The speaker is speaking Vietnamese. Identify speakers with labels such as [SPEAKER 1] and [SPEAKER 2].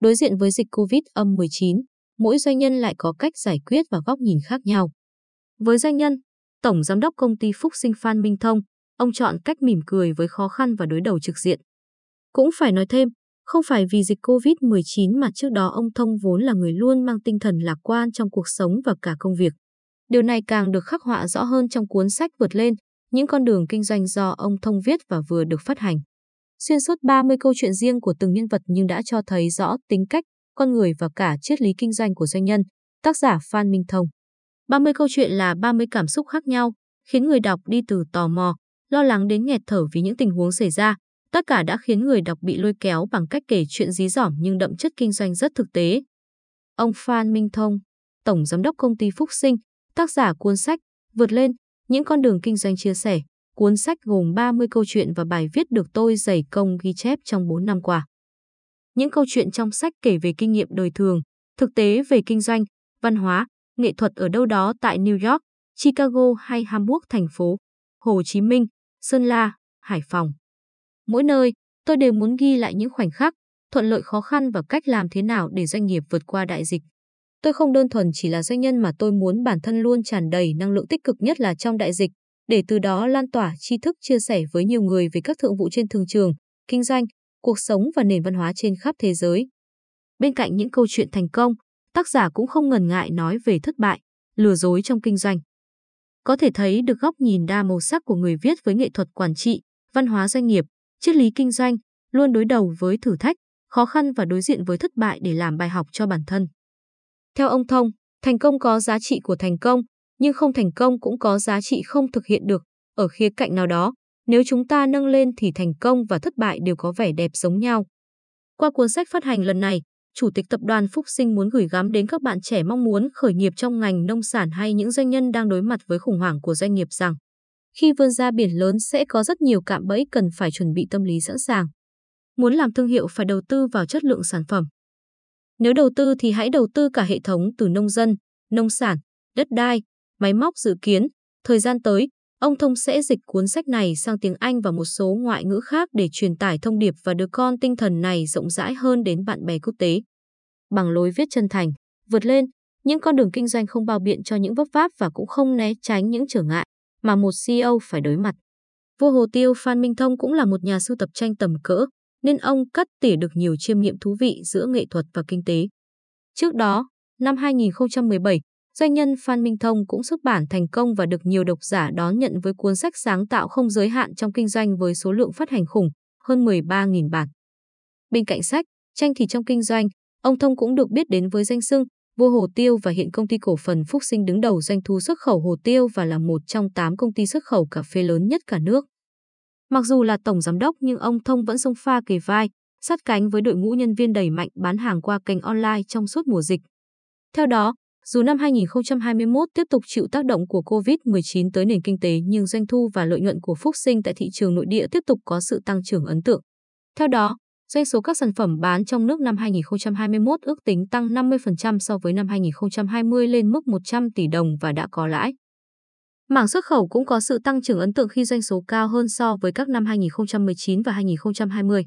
[SPEAKER 1] Đối diện với dịch COVID-19, mỗi doanh nhân lại có cách giải quyết và góc nhìn khác nhau. Với doanh nhân, Tổng Giám đốc Công ty Phúc Sinh Phan Minh Thông, ông chọn cách mỉm cười với khó khăn và đối đầu trực diện. Cũng phải nói thêm, không phải vì dịch COVID-19 mà trước đó ông Thông vốn là người luôn mang tinh thần lạc quan trong cuộc sống và cả công việc. Điều này càng được khắc họa rõ hơn trong cuốn sách Vượt lên, những con đường kinh doanh do ông Thông viết và vừa được phát hành. Xuyên suốt 30 câu chuyện riêng của từng nhân vật nhưng đã cho thấy rõ tính cách, con người và cả triết lý kinh doanh của doanh nhân, tác giả Phan Minh Thông. 30 câu chuyện là 30 cảm xúc khác nhau, khiến người đọc đi từ tò mò, lo lắng đến nghẹt thở vì những tình huống xảy ra. Tất cả đã khiến người đọc bị lôi kéo bằng cách kể chuyện dí dỏm nhưng đậm chất kinh doanh rất thực tế. Ông Phan Minh Thông, Tổng Giám đốc Công ty Phúc Sinh, tác giả cuốn sách Vượt lên, những con đường kinh doanh chia sẻ. Cuốn sách gồm 30 câu chuyện và bài viết được tôi dày công ghi chép trong 4 năm qua. Những câu chuyện trong sách kể về kinh nghiệm đời thường, thực tế về kinh doanh, văn hóa, nghệ thuật ở đâu đó tại New York, Chicago hay Hamburg thành phố, Hồ Chí Minh, Sơn La, Hải Phòng. Mỗi nơi, tôi đều muốn ghi lại những khoảnh khắc, thuận lợi khó khăn và cách làm thế nào để doanh nghiệp vượt qua đại dịch. Tôi không đơn thuần chỉ là doanh nhân mà tôi muốn bản thân luôn tràn đầy năng lượng tích cực nhất là trong đại dịch, để từ đó lan tỏa tri thức chia sẻ với nhiều người về các thượng vụ trên thương trường, kinh doanh, cuộc sống và nền văn hóa trên khắp thế giới. Bên cạnh những câu chuyện thành công, tác giả cũng không ngần ngại nói về thất bại, lừa dối trong kinh doanh. Có thể thấy được góc nhìn đa màu sắc của người viết với nghệ thuật quản trị, văn hóa doanh nghiệp, triết lý kinh doanh, luôn đối đầu với thử thách, khó khăn và đối diện với thất bại để làm bài học cho bản thân. Theo ông Thông, thành công có giá trị của thành công, nhưng không thành công cũng có giá trị không thực hiện được. Ở khía cạnh nào đó, nếu chúng ta nâng lên thì thành công và thất bại đều có vẻ đẹp giống nhau. Qua cuốn sách phát hành lần này, Chủ tịch Tập đoàn Phúc Sinh muốn gửi gắm đến các bạn trẻ mong muốn khởi nghiệp trong ngành nông sản hay những doanh nhân đang đối mặt với khủng hoảng của doanh nghiệp rằng khi vươn ra biển lớn sẽ có rất nhiều cạm bẫy cần phải chuẩn bị tâm lý sẵn sàng. Muốn làm thương hiệu phải đầu tư vào chất lượng sản phẩm. Nếu đầu tư thì hãy đầu tư cả hệ thống từ nông dân, nông sản, đất đai, máy móc dự kiến. Thời gian tới, ông Thông sẽ dịch cuốn sách này sang tiếng Anh và một số ngoại ngữ khác để truyền tải thông điệp và đưa con tinh thần này rộng rãi hơn đến bạn bè quốc tế. Bằng lối viết chân thành, vượt lên, những con đường kinh doanh không bao biện cho những vấp váp và cũng không né tránh những trở ngại mà một CEO phải đối mặt. Vua Hồ Tiêu Phan Minh Thông cũng là một nhà sưu tập tranh tầm cỡ, nên ông cắt tỉa được nhiều chiêm nghiệm thú vị giữa nghệ thuật và kinh tế. Trước đó, năm 2017, doanh nhân Phan Minh Thông cũng xuất bản thành công và được nhiều độc giả đón nhận với cuốn sách sáng tạo không giới hạn trong kinh doanh với số lượng phát hành khủng, hơn 13.000 bản. Bên cạnh sách, tranh thì trong kinh doanh, ông Thông cũng được biết đến với danh xưng vua hồ tiêu và hiện công ty cổ phần Phúc Sinh đứng đầu doanh thu xuất khẩu hồ tiêu và là một trong 8 công ty xuất khẩu cà phê lớn nhất cả nước. Mặc dù là tổng giám đốc nhưng ông Thông vẫn sông pha kề vai, sát cánh với đội ngũ nhân viên đẩy mạnh bán hàng qua kênh online trong suốt mùa dịch. Theo đó, dù năm 2021 tiếp tục chịu tác động của COVID-19 tới nền kinh tế nhưng doanh thu và lợi nhuận của Phúc Sinh tại thị trường nội địa tiếp tục có sự tăng trưởng ấn tượng. Theo đó, doanh số các sản phẩm bán trong nước năm 2021 ước tính tăng 50% so với năm 2020 lên mức 100 tỷ đồng và đã có lãi. Mảng xuất khẩu cũng có sự tăng trưởng ấn tượng khi doanh số cao hơn so với các năm 2019 và 2020.